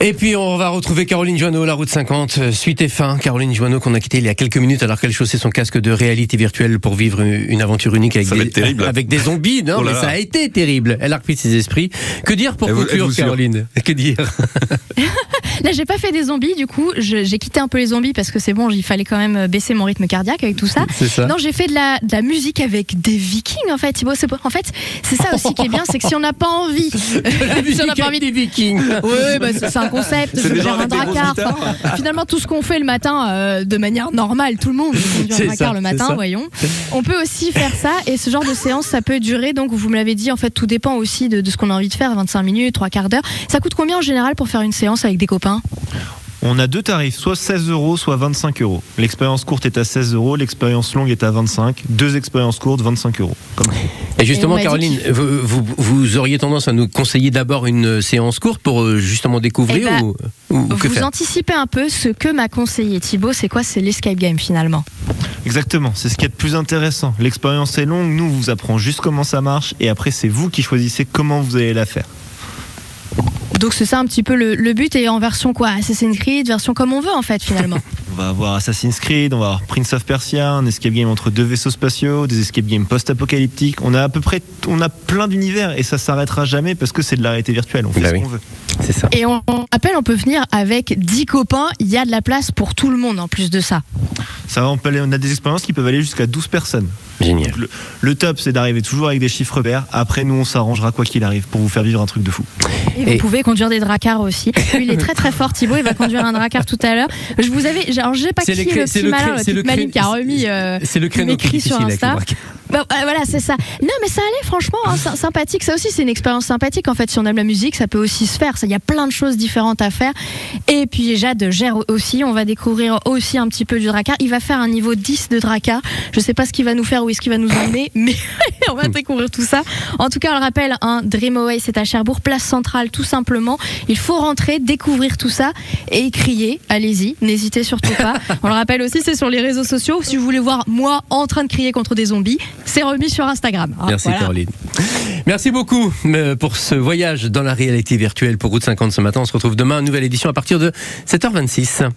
Et puis on va retrouver Caroline Joanneau, la route 50, euh, suite et fin. Caroline Joanneau qu'on a quitté il y a quelques minutes alors qu'elle chaussait son casque de réalité virtuelle pour vivre une aventure unique avec, Ça des, avec zombies. Non, Oh mais ça a été terrible. Elle a repris ses esprits. Que dire pour Et conclure, Caroline? Que dire? Là, j'ai pas fait des zombies, du coup, j'ai quitté un peu les zombies parce que c'est bon, il fallait quand même baisser mon rythme cardiaque avec tout ça. Non, j'ai fait de la, de la musique avec des vikings, en fait. Thibaut, en fait, c'est ça aussi qui est bien, c'est que si on n'a pas envie, si on n'a pas envie des vikings. Oui, bah, c'est un concept. Je gère un dracard. Enfin, finalement, tout ce qu'on fait le matin euh, de manière normale, tout le monde conduit un dracard le matin, voyons. On peut aussi faire ça et ce genre de séance, ça peut durer. Donc, vous me l'avez dit, en fait, tout dépend aussi de, de ce qu'on a envie de faire 25 minutes, trois quarts d'heure. Ça coûte combien en général pour faire une séance avec des copains? On a deux tarifs, soit 16 euros, soit 25 euros. L'expérience courte est à 16 euros, l'expérience longue est à 25. Deux expériences courtes, 25 euros. Comme Et justement, Et Caroline, vous, vous, vous auriez tendance à nous conseiller d'abord une séance courte pour euh, justement découvrir Eh ben, ou, ou- ou que Vous faire anticipez un peu ce que m'a conseillé Thibaut, c'est quoi? C'est l'escape game finalement. Exactement, c'est ce qui est le plus intéressant. L'expérience est longue, nous on vous apprend juste comment ça marche et après c'est vous qui choisissez comment vous allez la faire. Donc c'est ça un petit peu le, le but et en version quoi Assassin's Creed, version comme on veut en fait finalement. On va avoir Assassin's Creed, on va avoir Prince of Persia, un escape game entre deux vaisseaux spatiaux, des escape games post-apocalyptiques. On a à peu près, on a plein d'univers et ça s'arrêtera jamais parce que c'est de la réalité virtuelle. On fait Bah ce oui. qu'on veut. C'est ça. Et on, on rappelle, on peut venir avec 10 copains, il y a de la place pour tout le monde en plus de ça. Ça va, on, peut aller- on a des expériences qui peuvent aller jusqu'à 12 personnes. Génial. Le, le top, c'est d'arriver toujours avec des chiffres pairs. Après, nous, on s'arrangera quoi qu'il arrive pour vous faire vivre un truc de fou. Et vous Et- pouvez conduire des dracars aussi. Lui, il est très très fort, Thibaut, il va conduire un dracar tout à l'heure. Je vous avais, alors je sais pas qui le est petit malin, le qui a remis. euh, C'est le créneau qui est m'écrit sur Insta. Bah, euh, voilà, c'est ça. Non, mais ça allait, franchement, hein, sy- sympathique. Ça aussi, c'est une expérience sympathique. En fait, si on aime la musique, ça peut aussi se faire. Il y a plein de choses différentes à faire. Et puis, Jade gère aussi. On va découvrir aussi un petit peu du dracar. Il va faire un niveau 10 de dracar. Je sais pas ce qu'il va nous faire ou est-ce qu'il va nous emmener, mais on va découvrir tout ça. En tout cas, on le rappelle, un Dreamaway, c'est à Cherbourg, place centrale, tout simplement. Il faut rentrer, découvrir tout ça et crier. Allez-y, n'hésitez surtout pas. On le rappelle aussi, c'est sur les réseaux sociaux. Si vous voulez voir moi en train de crier contre des zombies, c'est remis sur Instagram. hein, Merci voilà. Caroline. Merci beaucoup euh, pour ce voyage dans la réalité virtuelle pour Route 50 ce matin. On se retrouve demain, nouvelle édition à partir de 7h26.